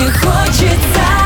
не хочется.